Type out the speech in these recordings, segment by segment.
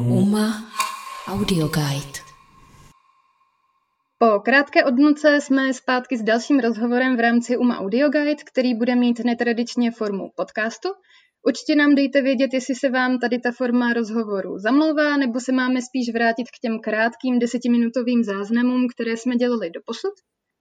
UMA Audio Guide. Po krátké odmlce jsme zpátky s dalším rozhovorem v rámci UMA Audio Guide, který bude mít netradičně formu podcastu. Určitě nám dejte vědět, jestli se vám tady ta forma rozhovoru zamlouvá, nebo se máme spíš vrátit k těm krátkým desetiminutovým záznamům, které jsme dělali do posud.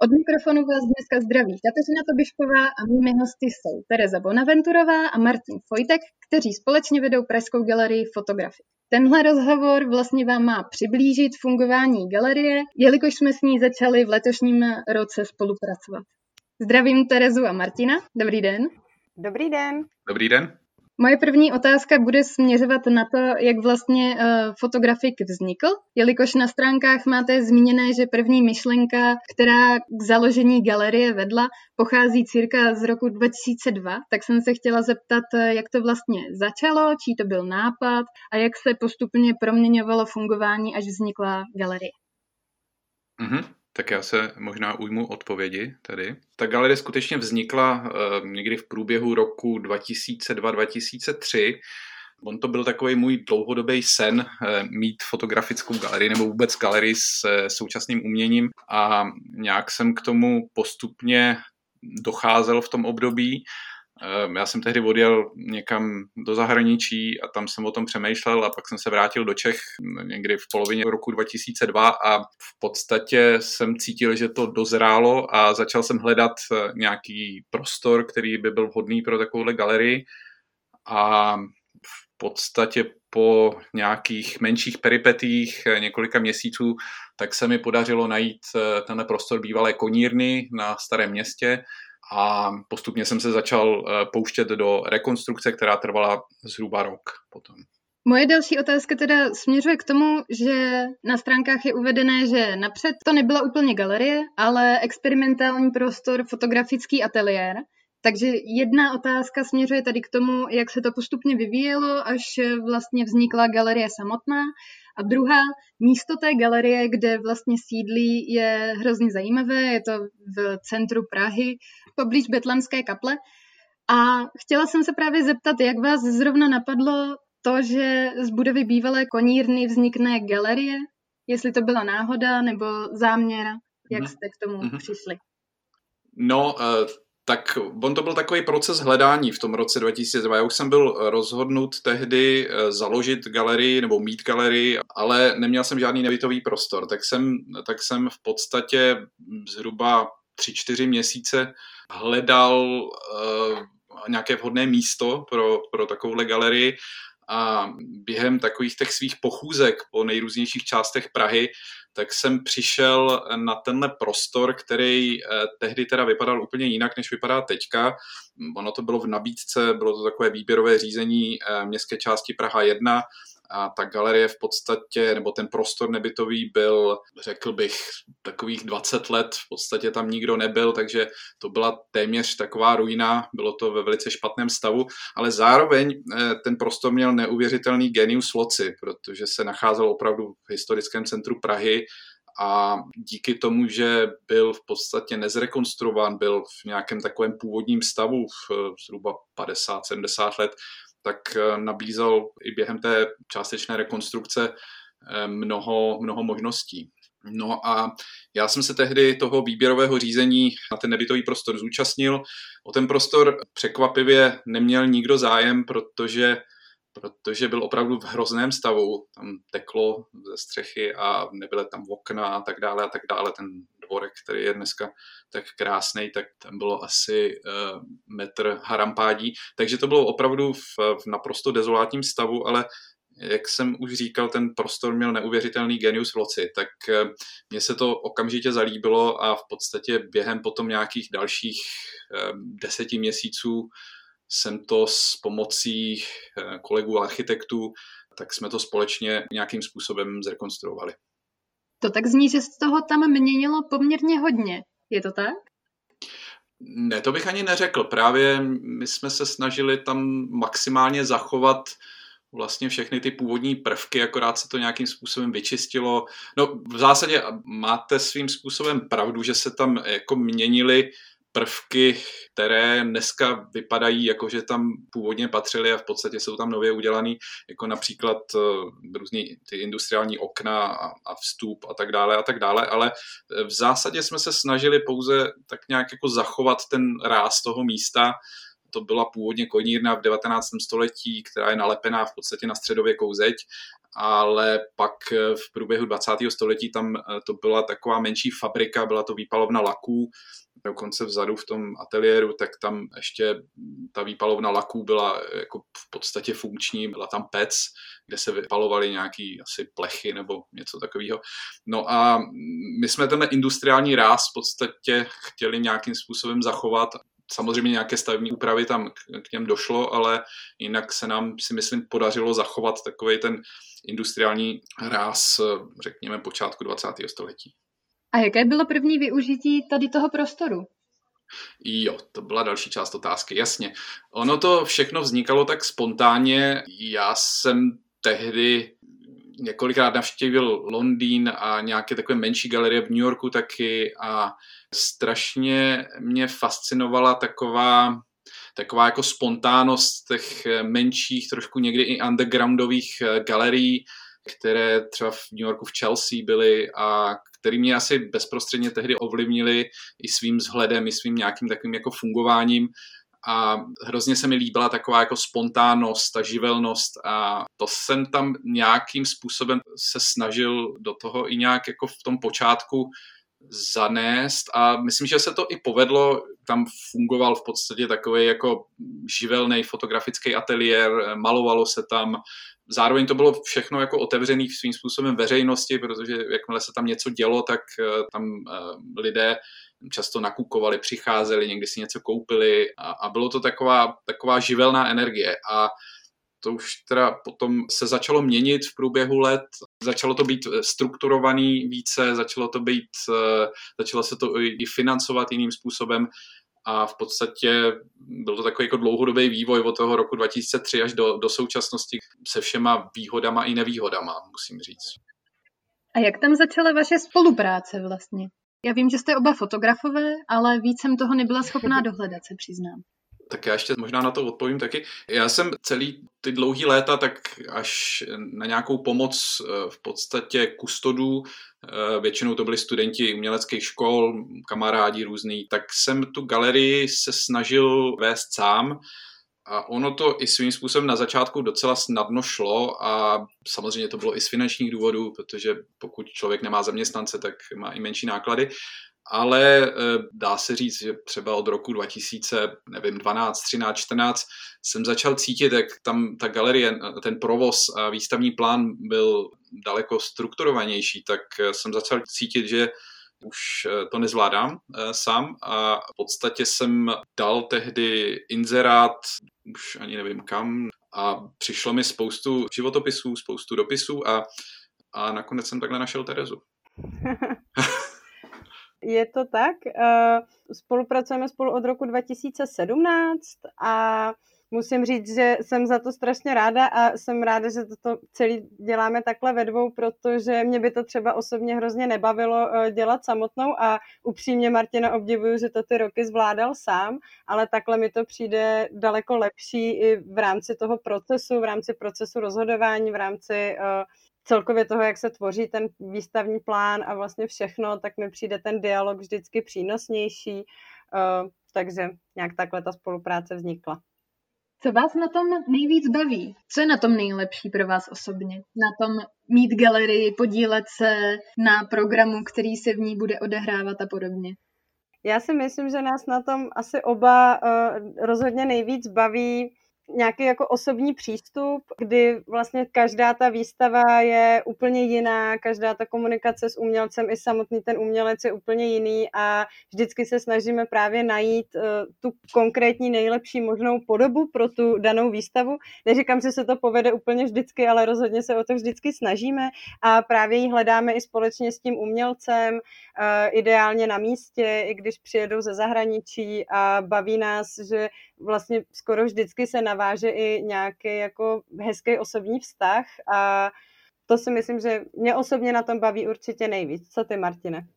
Od mikrofonu vás dneska zdraví Kateřina Tobišková a mými hosty jsou Tereza Bonaventurová a Martin Fojtek, kteří společně vedou Pražskou galerii fotografii. Tenhle rozhovor vlastně vám má přiblížit fungování galerie, jelikož jsme s ní začali v letošním roce spolupracovat. Zdravím Terezu a Martina. Dobrý den. Dobrý den. Dobrý den. Moje první otázka bude směřovat na to, jak vlastně uh, fotografik vznikl, jelikož na stránkách máte zmíněné, že první myšlenka, která k založení galerie vedla, pochází cirka z roku 2002, tak jsem se chtěla zeptat, eh, jak to vlastně začalo, čí to byl nápad a jak se postupně proměňovalo fungování, až vznikla galerie. Mm-hmm. Tak já se možná ujmu odpovědi tady. Ta galerie skutečně vznikla uh, někdy v průběhu roku 2002-2003. On to byl takový můj dlouhodobý sen uh, mít fotografickou galerii nebo vůbec galerii s současným uměním a nějak jsem k tomu postupně docházel v tom období. Ehm, já jsem tehdy odjel někam do zahraničí a tam jsem o tom přemýšlel a pak jsem se vrátil do Čech někdy v polovině roku 2002 a v podstatě jsem cítil, že to dozrálo a začal jsem hledat eh, nějaký prostor, který by byl vhodný pro takovouhle galerii. A v podstatě po nějakých menších peripetích eh, několika měsíců, tak se mi podařilo najít eh, tenhle prostor bývalé konírny na Starém městě, a postupně jsem se začal eh, pouštět do rekonstrukce, která trvala zhruba rok potom. Moje další otázka teda směřuje k tomu, že na stránkách je uvedené, že napřed to nebyla úplně galerie, ale experimentální prostor, fotografický ateliér. Takže jedna otázka směřuje tady k tomu, jak se to postupně vyvíjelo, až vlastně vznikla galerie samotná. A druhá, místo té galerie, kde vlastně sídlí, je hrozně zajímavé. Je to v centru Prahy, poblíž Betlemské kaple. A chtěla jsem se právě zeptat, jak vás zrovna napadlo to, že z budovy bývalé konírny vznikne galerie, jestli to byla náhoda nebo záměr, jak mhm. jste k tomu mm-hmm. přišli. No, uh, tak on to byl takový proces hledání v tom roce 2002. Já už jsem byl rozhodnut tehdy uh, založit galerii nebo mít galerii, ale neměl jsem žádný nevitový prostor. Tak jsem, tak jsem v podstatě zhruba 3-4 měsíce hledal uh, nějaké vhodné místo pro, pro takovouhle galerii a během takových těch svých pochůzek po nejrůznějších částech Prahy, tak jsem přišel na tenhle prostor, který eh, tehdy teda vypadal úplně jinak, než vypadá teďka. Ono to bylo v nabídce, bylo to takové výběrové řízení eh, městské části Praha 1 a ta galerie v podstatě, nebo ten prostor nebytový byl, řekl bych, takových 20 let, v podstatě tam nikdo nebyl, takže to byla téměř taková ruina, bylo to ve velice špatném stavu, ale zároveň eh, ten prostor měl neuvěřitelný genius loci, protože se nacházel opravdu v historickém centru Prahy, a díky tomu, že byl v podstatě nezrekonstruován, byl v nějakém takovém původním stavu v zhruba 50-70 let, tak eh, nabízel i během té částečné rekonstrukce eh, mnoho, mnoho možností. No a já jsem se tehdy toho výběrového řízení na ten nebytový prostor zúčastnil. O ten prostor překvapivě neměl nikdo zájem, protože protože byl opravdu v hrozném stavu. Tam teklo ze střechy a nebyly tam okna a tak dále a tak dále. Ten dvorek, který je dneska tak krásný, tak tam bylo asi uh, metr harampádí. Takže to bylo opravdu v, v naprosto dezolátním stavu, ale jak jsem už říkal, ten prostor měl neuvěřitelný genius loci, tak uh, mně se to okamžitě zalíbilo a v podstatě během potom nějakých dalších uh, deseti měsíců jsem to s pomocí kolegů architektů, tak jsme to společně nějakým způsobem zrekonstruovali. To tak zní, že z toho tam měnilo poměrně hodně. Je to tak? Ne, to bych ani neřekl. Právě my jsme se snažili tam maximálně zachovat vlastně všechny ty původní prvky, akorát se to nějakým způsobem vyčistilo. No v zásadě máte svým způsobem pravdu, že se tam jako měnily prvky, které dneska vypadají jako, že tam původně patřily a v podstatě jsou tam nově udělaný, jako například eh, různý ty industriální okna a, a vstup a tak dále a tak dále, ale eh, v zásadě jsme se snažili pouze tak nějak jako zachovat ten ráz toho místa, to byla původně konírna v 19. století, která je nalepená v podstatě na středověkou zeď ale pak eh, v průběhu 20. století tam to byla taková menší fabrika, byla to výpalovna laků, dokonce vzadu v tom ateliéru, tak tam ještě ta výpalovna laků byla jako v podstatě funkční, byla tam pec, kde se vypalovaly nějaký asi plechy nebo něco takového. No a my jsme ten industriální ráz v podstatě chtěli nějakým způsobem zachovat Samozřejmě nějaké stavební úpravy tam k něm došlo, ale jinak se nám, si myslím, podařilo zachovat takový ten industriální ráz, řekněme, počátku 20. století. A jaké bylo první využití tady toho prostoru? Jo, to byla další část otázky, jasně. Ono to všechno vznikalo tak spontánně. Já jsem tehdy několikrát navštívil Londýn a nějaké takové menší galerie v New Yorku taky a strašně mě fascinovala taková taková jako spontánnost těch menších, trošku někdy i undergroundových galerií, které třeba v New Yorku v Chelsea byly a který mě asi bezprostředně tehdy ovlivnili i svým vzhledem, i svým nějakým takovým jako fungováním a hrozně se mi líbila taková jako spontánnost, ta živelnost a to jsem tam nějakým způsobem se snažil do toho i nějak jako v tom počátku zanést a myslím, že se to i povedlo. Tam fungoval v podstatě takový jako živelný fotografický ateliér, malovalo se tam, zároveň to bylo všechno jako otevřený svým způsobem veřejnosti, protože jakmile se tam něco dělo, tak eh, tam eh, lidé často nakukovali, přicházeli, někdy si něco koupili a, a bylo to taková, taková živelná energie. A to už teda potom se začalo měnit v průběhu let, začalo to být strukturovaný více, začalo to být, eh, začalo se to i financovat jiným způsobem a v podstatě byl to takový jako dlouhodobý vývoj od toho roku 2003 až do, do současnosti se všema výhodama i nevýhodama, musím říct. A jak tam začala vaše spolupráce vlastně? Já vím, že jste oba fotografové, ale víc jsem toho nebyla schopná dohledat, se přiznám. Tak já ještě možná na to odpovím taky. Já jsem celý ty dlouhý léta tak až na nějakou pomoc eh, v podstatě kustodů, eh, většinou to byli studenti uměleckých škol, kamarádi různý, tak jsem tu galerii se snažil vést sám a ono to i svým způsobem na začátku docela snadno šlo a samozřejmě to bylo i z finančních důvodů, protože pokud člověk nemá zaměstnance, tak má i menší náklady. Ale eh, dá se říct, že třeba od roku 2000, nevím, 12, 13, 14 jsem začal cítit, jak tam ta galerie, ten provoz a výstavní plán byl daleko strukturovanější, tak eh, jsem začal cítit, že už eh, to nezvládám eh, sám a v podstatě jsem dal tehdy inzerát, už ani nevím kam, a přišlo mi spoustu životopisů, spoustu dopisů a, a nakonec jsem takhle našel Terezu. Je to tak. Eh, spolupracujeme spolu od roku 2017 a musím říct, že jsem za to strašně ráda a jsem ráda, že toto celý děláme takhle ve dvou, protože mě by to třeba osobně hrozně nebavilo eh, dělat samotnou a upřímně Martina obdivuju, že to ty roky zvládal sám, ale takhle mi to přijde daleko lepší i v rámci toho procesu, v rámci procesu rozhodování, v rámci uh, celkově toho, jak se tvoří ten výstavní plán a vlastně všechno, tak mi přijde ten dialog vždycky přínosnější, uh, takže nějak takhle ta spolupráce vznikla. Co vás na tom nejvíc baví? Co je na tom nejlepší pro vás osobně? Na tom mít galerii, podílet se na programu, který se v ní bude odehrávat a podobně? Já si myslím, že nás na tom asi oba uh, rozhodně nejvíc baví nějaký jako osobní přístup, kdy vlastně každá ta výstava je úplně jiná, každá ta komunikace s umělcem i samotný ten umělec je úplně jiný a vždycky se snažíme právě najít uh, tu konkrétní nejlepší možnou podobu pro tu danou výstavu. Neříkám, že se to povede úplně vždycky, ale rozhodně se o to vždycky snažíme a právě ji hledáme i společně s tím umělcem, uh, ideálně na místě, i když přijedou ze zahraničí a baví nás, že vlastně skoro vždycky se naváže i nějaký jako hezký osobní vztah a to si myslím, že mě osobně na tom baví určitě nejvíc. Co ty, Martine?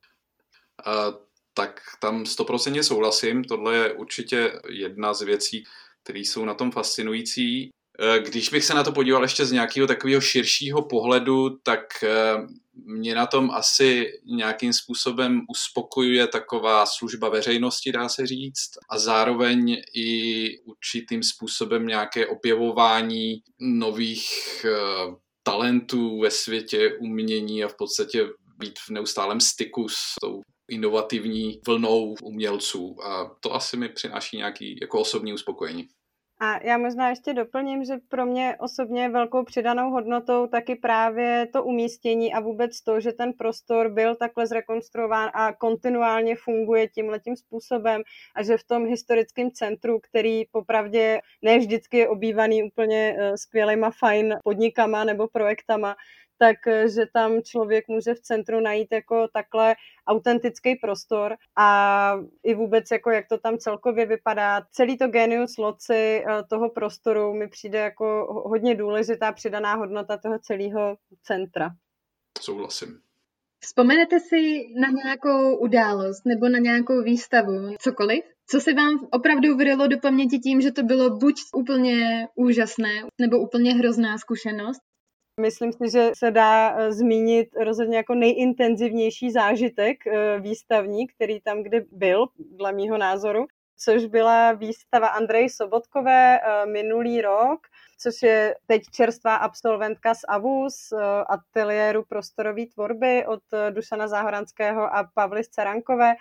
Uh, tak tam stoprocentně souhlasím. Tohle je určitě jedna z věcí, které jsou na tom fascinující. Eh, když bych se na to podíval ještě z nějakého takového širšího pohledu, tak eh, mě na tom asi nějakým způsobem uspokojuje taková služba veřejnosti, dá se říct, a zároveň i určitým způsobem nějaké objevování nových eh, talentů ve světě umění a v podstatě být v neustálém styku s tou inovativní vlnou umělců. A to asi mi přináší nějaký jako osobní uspokojení. A já možná ještě doplním, že pro mě osobně velkou přidanou hodnotou taky právě to umístění a vůbec to, že ten prostor byl takhle zrekonstruován a kontinuálně funguje tímhletím způsobem a že v tom historickém centru, který popravdě ne vždycky je obývaný úplně eh, skvělýma fajn podnikama nebo projektama, tak eh, že tam člověk může v centru najít jako takhle autentický prostor a i vůbec jako jak to tam celkově vypadá. Celý to genius loci eh, toho prostoru mi přijde jako hodně důležitá přidaná hodnota toho celého centra. Souhlasím. Vzpomenete si na nějakou událost nebo na nějakou výstavu, cokoliv, co se vám opravdu vrylo do paměti tím, že to bylo buď úplně úžasné, nebo úplně hrozná zkušenost, Myslím si, že se dá eh, zmínit rozhodně jako nejintenzivnější zážitek eh, výstavní, který tam kde byl, dle mýho názoru, což byla výstava Andrej Sobotkové eh, minulý rok, což je teď čerstvá absolventka z AVUS, ateliéru prostorové tvorby od Dušana Záhoranského a Pavly Cerankové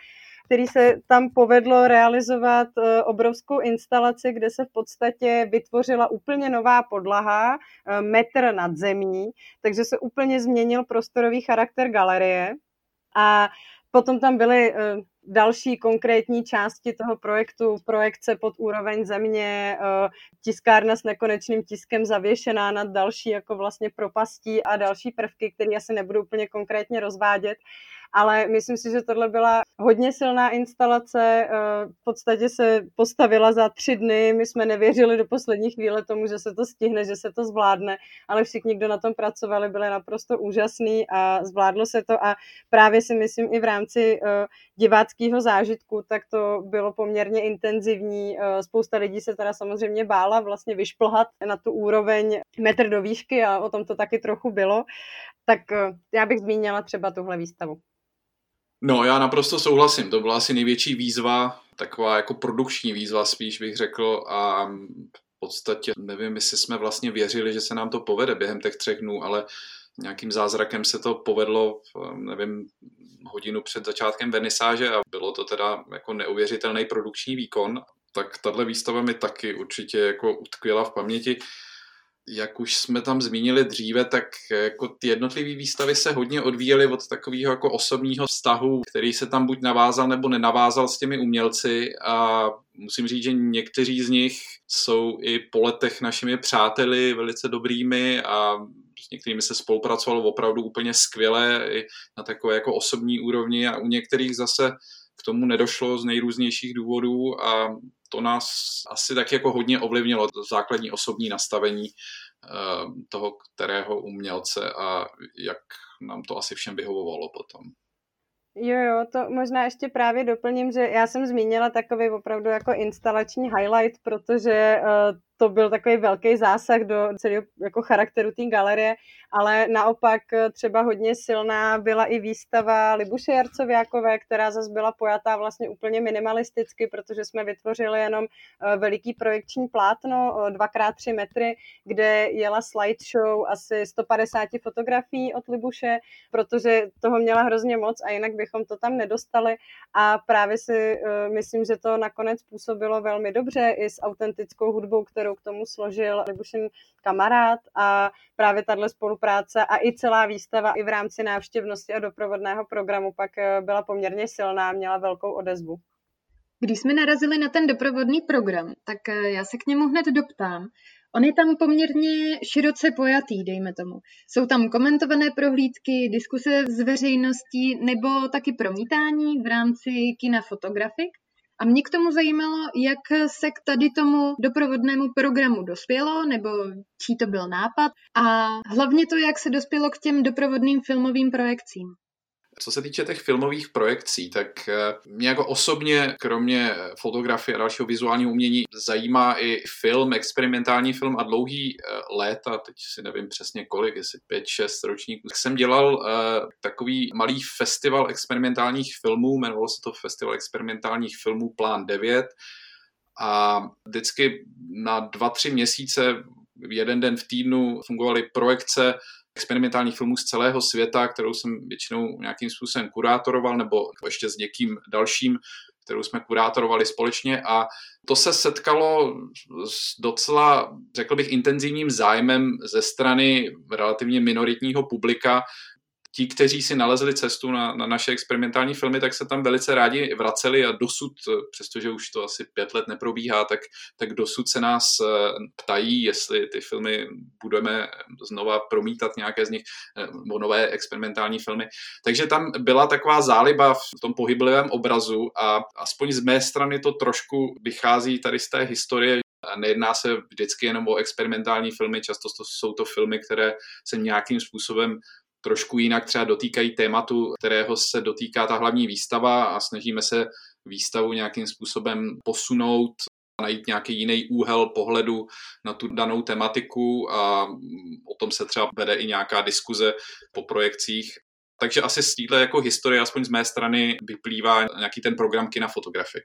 který se tam povedlo realizovat eh, obrovskou instalaci, kde se v podstatě vytvořila úplně nová podlaha, eh, metr nad zemí, takže se úplně změnil prostorový charakter galerie. A potom tam byly eh, další konkrétní části toho projektu, projekce pod úroveň země, tiskárna s nekonečným tiskem zavěšená nad další jako vlastně propastí a další prvky, které asi nebudu úplně konkrétně rozvádět ale myslím si, že tohle byla hodně silná instalace, eh, v podstatě se postavila za tři dny, my jsme nevěřili do poslední chvíle tomu, že se to stihne, že se to zvládne, ale všichni, kdo na tom pracovali, byli naprosto úžasný a zvládlo se to a právě si myslím i v rámci eh, diváckého zážitku, tak to bylo poměrně intenzivní. Eh, spousta lidí se teda samozřejmě bála vlastně vyšplhat na tu úroveň metr do výšky a o tom to taky trochu bylo. Tak já bych zmínila třeba tuhle výstavu. No, já naprosto souhlasím. To byla asi největší výzva, taková jako produkční výzva spíš bych řekl a v podstatě nevím, jestli jsme vlastně věřili, že se nám to povede během těch třech dnů, ale nějakým zázrakem se to povedlo, nevím, hodinu před začátkem vernisáže a bylo to teda jako neuvěřitelný produkční výkon. Tak tahle výstava mi taky určitě jako utkvěla v paměti jak už jsme tam zmínili dříve, tak jako ty jednotlivé výstavy se hodně odvíjely od takového jako osobního vztahu, který se tam buď navázal nebo nenavázal s těmi umělci. A musím říct, že někteří z nich jsou i po letech našimi přáteli velice dobrými a s některými se spolupracovalo opravdu úplně skvěle i na takové jako osobní úrovni a u některých zase k tomu nedošlo z nejrůznějších důvodů a to nás asi tak jako hodně ovlivnilo, to základní osobní nastavení eh, toho kterého umělce a jak nám to asi všem vyhovovalo potom. Jo, jo, to možná ještě právě doplním, že já jsem zmínila takový opravdu jako instalační highlight, protože uh, to byl takový velký zásah do celého jako charakteru té galerie, ale naopak eh, třeba hodně silná byla i výstava Libuše Jarcoviákové, která zase byla pojatá vlastně úplně minimalisticky, protože jsme vytvořili jenom eh, veliký projekční plátno 2x3 metry, kde jela slideshow asi 150 fotografií od Libuše, protože toho měla hrozně moc a jinak bychom to tam nedostali. A právě si eh, myslím, že to nakonec působilo velmi dobře i s autentickou hudbou, kterou k tomu složil Libušin kamarád a právě tahle spolupráce a i celá výstava i v rámci návštěvnosti a doprovodného programu pak eh, byla poměrně silná, měla velkou odezvu. Když jsme narazili na ten doprovodný program, tak eh, já se k němu hned doptám. On je tam poměrně široce pojatý, dejme tomu. Jsou tam komentované prohlídky, diskuse s veřejností nebo taky promítání v rámci kina fotografik. A mě k tomu zajímalo, jak se k tady tomu doprovodnému programu dospělo, nebo čí to byl nápad a hlavně to, jak se dospělo k těm doprovodným filmovým projekcím. Co se týče těch filmových projekcí, tak eh, mě jako osobně, kromě fotografie a dalšího vizuálního umění, zajímá i film, experimentální film a dlouhý eh, léta, teď si nevím přesně kolik, jestli 5-6 ročníků. Tak jsem dělal uh, takový malý festival experimentálních filmů, jmenovalo se to Festival experimentálních filmů Plán 9 a vždycky na dva, tři měsíce jeden den v týdnu fungovaly projekce experimentálních filmů z celého světa, kterou jsem většinou nějakým způsobem kurátoroval, nebo ještě s někým dalším, kterou jsme kurátorovali společně. A to se setkalo s docela, řekl bych, intenzivním zájmem ze strany relativně minoritního publika, ti, kteří si nalezli cestu na, na naše experimentální filmy, tak se tam velice rádi vraceli a dosud, přestože už to asi pět let neprobíhá, tak, tak dosud se nás eh, ptají, jestli ty filmy budeme znova promítat nějaké z nich, eh, nebo nové experimentální filmy. Takže tam byla taková záliba v tom pohyblivém obrazu a aspoň z mé strany to trošku vychází tady z té historie, Nejedná se vždycky jenom o experimentální filmy, často to jsou to filmy, které se nějakým způsobem trošku jinak třeba dotýkají tématu, kterého se dotýká ta hlavní výstava a snažíme se výstavu nějakým způsobem posunout najít nějaký jiný úhel pohledu na tu danou tematiku a o tom se třeba vede i nějaká diskuze po projekcích. Takže asi z téhle jako historie, aspoň z mé strany, vyplývá nějaký ten program Kina Fotografik.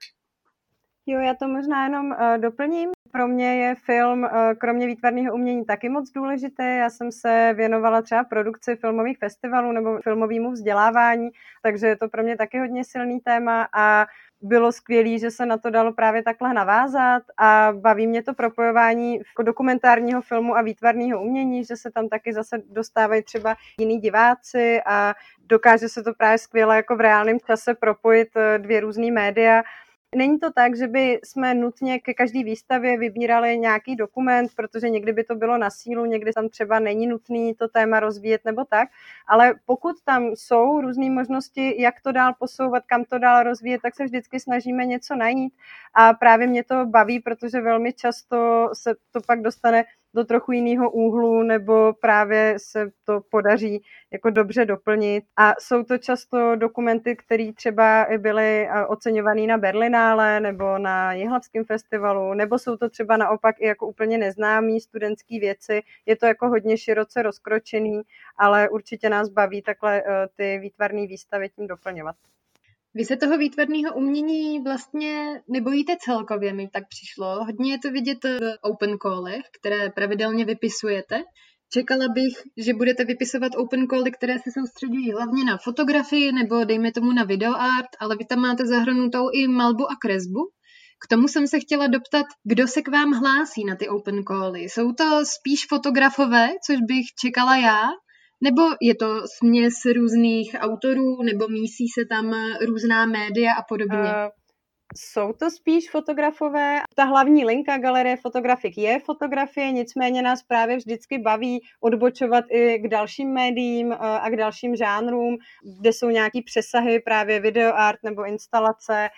Jo, já to možná jenom uh, doplním. Pro mě je film, uh, kromě výtvarného umění, taky moc důležitý. Já jsem se věnovala třeba produkci filmových festivalů nebo filmovému vzdělávání, takže je to pro mě taky hodně silný téma a bylo skvělé, že se na to dalo právě takhle navázat a baví mě to propojování dokumentárního filmu a výtvarného umění, že se tam taky zase dostávají třeba jiní diváci a dokáže se to právě skvěle jako v reálném čase propojit eh, dvě různé média Není to tak, že by jsme nutně ke každé výstavě vybírali nějaký dokument, protože někdy by to bylo na sílu, někdy tam třeba není nutný to téma rozvíjet nebo tak, ale pokud tam jsou různé možnosti, jak to dál posouvat, kam to dál rozvíjet, tak se vždycky snažíme něco najít. A právě mě to baví, protože velmi často se to pak dostane do trochu jiného úhlu, nebo právě se to podaří jako dobře doplnit. A jsou to často dokumenty, které třeba byly oceňované na Berlinále nebo na Jihlavském festivalu, nebo jsou to třeba naopak i jako úplně neznámý studentský věci. Je to jako hodně široce rozkročený, ale určitě nás baví takhle eh, ty výtvarné výstavy tím doplňovat. Vy se toho výtvarného umění vlastně nebojíte celkově, mi tak přišlo. Hodně je to vidět v open callech, které pravidelně vypisujete. Čekala bych, že budete vypisovat open cally, které se soustředují hlavně na fotografii nebo dejme tomu na videoart, ale vy tam máte zahrnutou i malbu a kresbu. K tomu jsem se chtěla doptat, kdo se k vám hlásí na ty open cally. Jsou to spíš fotografové, což bych čekala já, nebo je to směs různých autorů, nebo mísí se tam různá média a podobně? Uh, jsou to spíš fotografové. Ta hlavní linka Galerie Fotografik je fotografie, nicméně nás právě vždycky baví odbočovat i k dalším médiím a k dalším žánrům, kde jsou nějaký přesahy, právě videoart nebo instalace,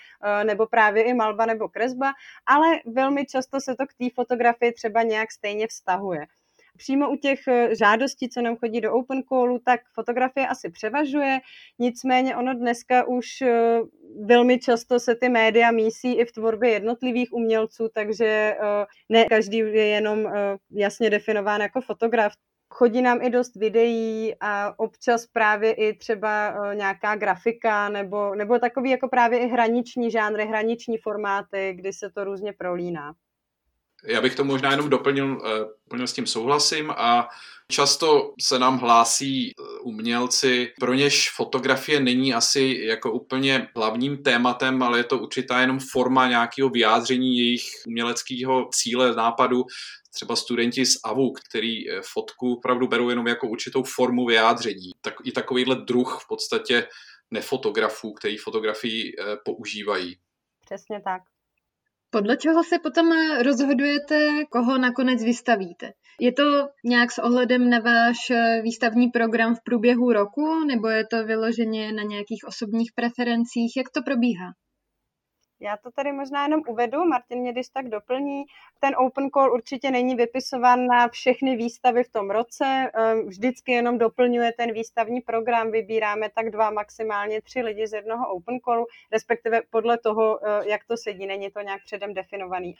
nebo právě i malba nebo kresba, ale velmi často se to k té fotografii třeba nějak stejně vztahuje přímo u těch eh, žádostí, co nám chodí do open callu, tak fotografie asi převažuje, nicméně ono dneska už eh, velmi často se ty média mísí i v tvorbě jednotlivých umělců, takže eh, ne každý je jenom jasně definován jako fotograf. Chodí nám i dost videí a občas právě i třeba nějaká grafika nebo, nebo takový jako právě i hraniční žánry, hraniční formáty, kdy se to různě prolíná. Já bych to možná jenom doplnil, eh, plně s tím souhlasím a často se nám hlásí eh, umělci, pro něž fotografie není asi jako úplně hlavním tématem, ale je to určitá jenom forma nějakého vyjádření jejich uměleckého cíle, nápadu, třeba studenti z AVU, který eh, fotku opravdu berou jenom jako určitou formu vyjádření. Tak i takovýhle druh v podstatě nefotografů, který fotografii používají. Přesně tak. Podle čeho se potom rozhodujete, koho nakonec vystavíte? Je to nějak s ohledem na váš výstavní program v průběhu roku, nebo je to vyloženě na nějakých osobních preferencích? Jak to probíhá? Já to tady možná jenom uvedu, Martin mě když tak doplní. Ten open call určitě není vypisován na všechny výstavy v tom roce, ehm, vždycky jenom doplňuje ten výstavní program, vybíráme tak dva, maximálně tři lidi z jednoho open callu, respektive podle toho, eh, jak to sedí, není to nějak předem definovaný.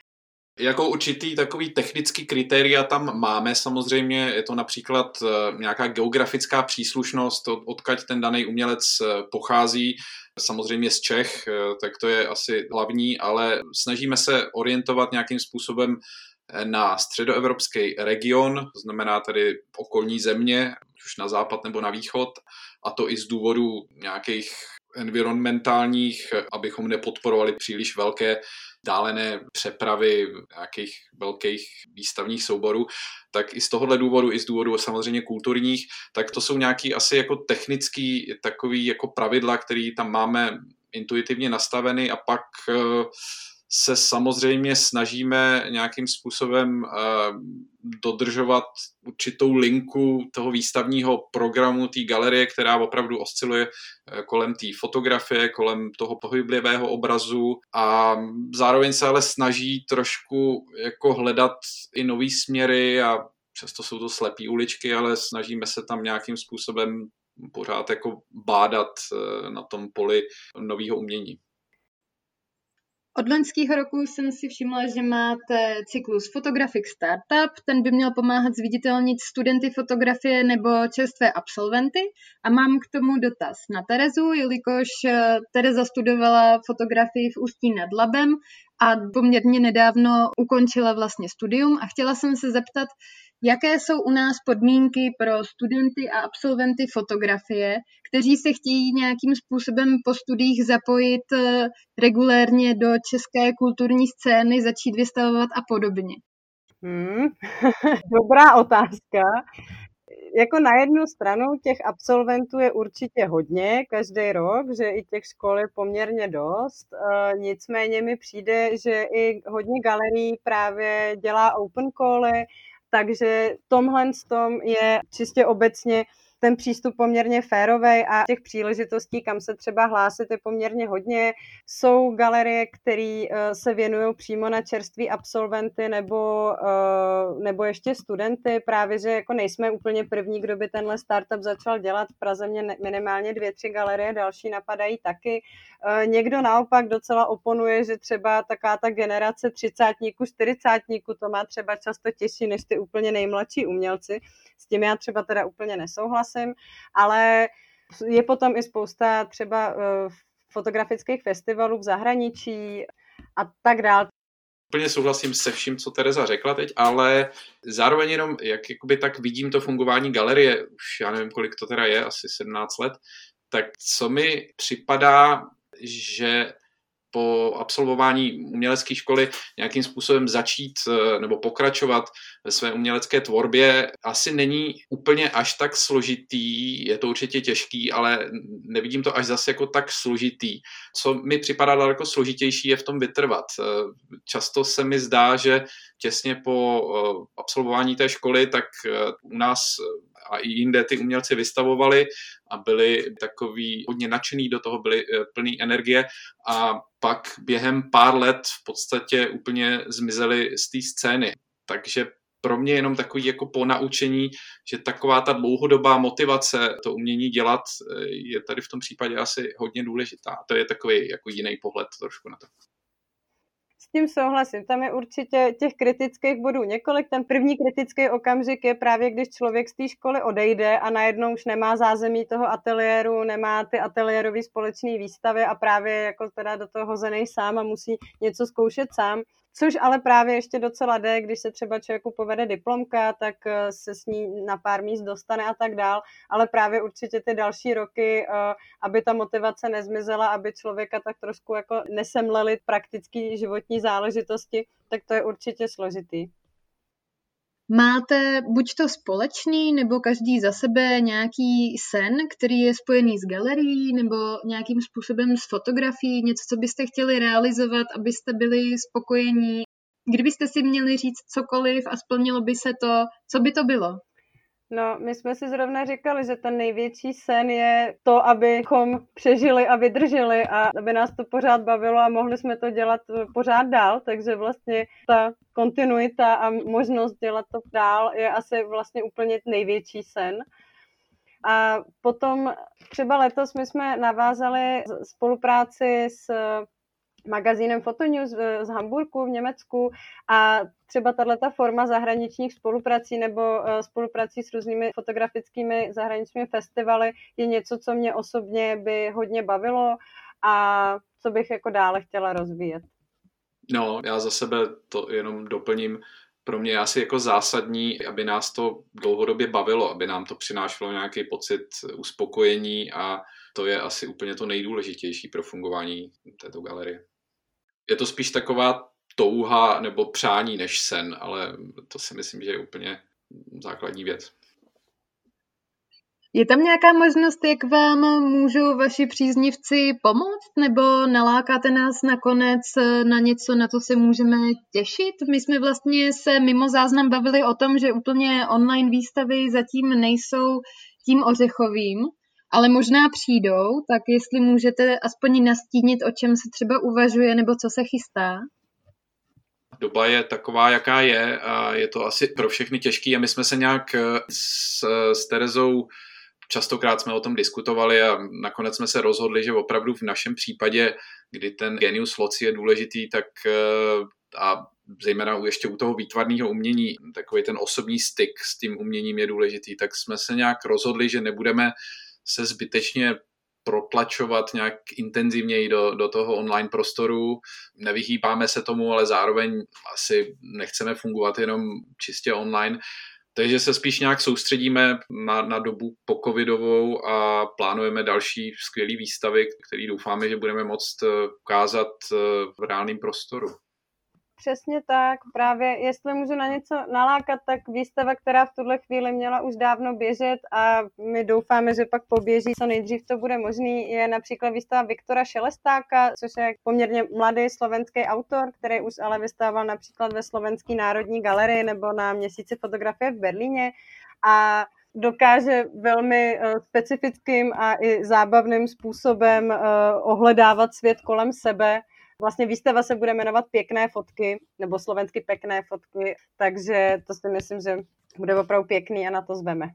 Jako určitý takový technický kritéria tam máme samozřejmě, je to například eh, nějaká geografická příslušnost, od, odkaď ten daný umělec eh, pochází, samozřejmě z Čech, eh, tak to je asi hlavní, ale snažíme se orientovat nějakým způsobem na středoevropský region, to znamená tedy okolní země, už na západ nebo na východ, a to i z důvodu nějakých environmentálních, abychom nepodporovali příliš velké dálené přepravy nějakých velkých výstavních souborů, tak i z tohohle důvodu, i z důvodu samozřejmě kulturních, tak to jsou nějaký asi jako technický takový jako pravidla, které tam máme intuitivně nastaveny a pak uh, se samozřejmě snažíme nějakým způsobem eh, dodržovat určitou linku toho výstavního programu, té galerie, která opravdu osciluje eh, kolem té fotografie, kolem toho pohyblivého obrazu a zároveň se ale snaží trošku jako hledat i nový směry a často jsou to slepý uličky, ale snažíme se tam nějakým způsobem pořád jako bádat eh, na tom poli nového umění. Od loňského roku jsem si všimla, že máte cyklus Photographic Startup. Ten by měl pomáhat zviditelnit studenty fotografie nebo čerstvé absolventy. A mám k tomu dotaz na Terezu, jelikož eh, Tereza studovala fotografii v Ústí nad Labem a poměrně nedávno ukončila vlastně studium a chtěla jsem se zeptat, Jaké jsou u nás podmínky pro studenty a absolventy fotografie, kteří se chtějí nějakým způsobem po studiích zapojit eh, regulérně do české kulturní scény, začít vystavovat a podobně? Hmm, dobrá otázka. Jako na jednu stranu těch absolventů je určitě hodně každý rok, že i těch škol je poměrně dost. Eh, nicméně mi přijde, že i hodně galerií právě dělá open cally, takže tomhle tom je čistě obecně ten přístup poměrně férový a těch příležitostí, kam se třeba hlásit, je poměrně hodně. Jsou galerie, které eh, se věnují přímo na čerství absolventy nebo, eh, nebo ještě studenty, právě že jako nejsme úplně první, kdo by tenhle startup začal dělat. V Praze mě minimálně dvě, tři galerie, další napadají taky. Eh, někdo naopak docela oponuje, že třeba taká ta generace třicátníků, čtyřicátníků to má třeba často těžší než ty úplně nejmladší umělci. S tím já třeba teda úplně nesouhlasím, ale je potom i spousta třeba eh, fotografických festivalů v zahraničí a tak dále. Úplně souhlasím se vším, co Tereza řekla teď, ale zároveň jenom, jak jakoby tak vidím to fungování galerie, už já nevím, kolik to teda je, asi 17 let, tak co mi připadá že po absolvování umělecké školy nějakým způsobem začít eh, nebo pokračovat ve své umělecké tvorbě asi není úplně až tak složitý, je to určitě těžký, ale nevidím to až zase jako tak složitý. Co mi připadá daleko složitější je v tom vytrvat. Eh, často se mi zdá, že těsně po eh, absolvování té školy, tak u nás a i jinde ty umělci vystavovali a byli takový hodně nadšený, do toho byli eh, plný energie a pak během pár let v podstatě úplně zmizeli z té scény. Takže pro mě jenom takový jako po naučení, že taková ta dlouhodobá motivace to umění dělat eh, je tady v tom případě asi hodně důležitá. To je takový jako jiný pohled trošku na to tím souhlasím. Tam je určitě těch kritických bodů několik. Ten první kritický okamžik je právě, když člověk z té školy odejde a najednou už nemá zázemí toho ateliéru, nemá ty ateliérové společné výstavy a právě jako teda do toho hozený sám a musí něco zkoušet sám. Což ale právě ještě docela jde, když se třeba člověku povede diplomka, tak eh, se s ní na pár míst dostane a tak dál, ale právě určitě ty další roky, eh, aby ta motivace nezmizela, aby člověka tak trošku jako nesemleli praktický životní záležitosti, tak to je určitě složitý. Máte buď to společný, nebo každý za sebe nějaký sen, který je spojený s galerií, nebo nějakým způsobem s fotografií, něco, co byste chtěli realizovat, abyste byli spokojení. Kdybyste si měli říct cokoliv a splnilo by se to, co by to bylo? No, my jsme si zrovna říkali, že ten největší sen je to, abychom přežili a vydrželi a aby nás to pořád bavilo a mohli jsme to dělat pořád dál, takže vlastně ta kontinuita a možnost dělat to dál je asi vlastně úplně největší sen. A potom třeba letos my jsme navázali spolupráci s magazínem Fotonews z Hamburgu v Německu a třeba tato forma zahraničních spoluprací nebo eh, spoluprací s různými fotografickými zahraničními festivaly je něco, co mě osobně by hodně bavilo a co bych jako dále chtěla rozvíjet. No, já za sebe to jenom doplním. Pro mě je asi jako zásadní, aby nás to dlouhodobě bavilo, aby nám to přinášelo nějaký pocit uspokojení a to je asi úplně to nejdůležitější pro fungování této galerie. Je to spíš taková touha nebo přání než sen, ale to si myslím, že je úplně základní věc. Je tam nějaká možnost, jak vám můžou vaši příznivci pomoct, nebo nalákáte nás nakonec na něco, na to se můžeme těšit? My jsme vlastně se mimo záznam bavili o tom, že úplně online výstavy zatím nejsou tím ořechovým, ale možná přijdou, tak jestli můžete aspoň nastínit, o čem se třeba uvažuje nebo co se chystá. Doba je taková, jaká je a je to asi pro všechny těžký a my jsme se nějak eh, s, s Terezou častokrát jsme o tom diskutovali a nakonec jsme se rozhodli, že opravdu v našem případě, kdy ten genius loci je důležitý, tak eh, a zejména ještě u toho výtvarného umění, takový ten osobní styk s tím uměním je důležitý, tak jsme se nějak rozhodli, že nebudeme se zbytečně protlačovat nějak intenzivněji do, do toho online prostoru. Nevyhýbáme se tomu, ale zároveň asi nechceme fungovat jenom čistě online. Takže se spíš nějak soustředíme na, na dobu pocovidovou a plánujeme další skvělé výstavy, které doufáme, že budeme moct ukázat v reálném prostoru. Přesně tak, právě jestli můžu na něco nalákat, tak výstava, která v tuhle chvíli měla už dávno běžet a my doufáme, že pak poběží co nejdřív to bude možný, je například výstava Viktora Šelestáka, což je poměrně mladý slovenský autor, který už ale vystával například ve Slovenské národní galerii nebo na měsíci fotografie v Berlíně a dokáže velmi uh, specifickým a i zábavným způsobem uh, ohledávat svět kolem sebe Vlastně výstava se bude jmenovat Pěkné fotky, nebo slovensky Pěkné fotky, takže to si myslím, že bude opravdu pěkný a na to zveme.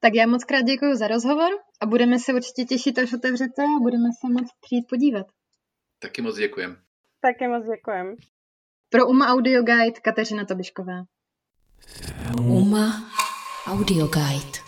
Tak já moc krát děkuji za rozhovor a budeme se určitě těšit, až otevřete a budeme se moc přijít podívat. Taky moc děkujem. Taky moc děkujem. Pro UMA Audio Guide Kateřina Tobišková. UMA Audio Guide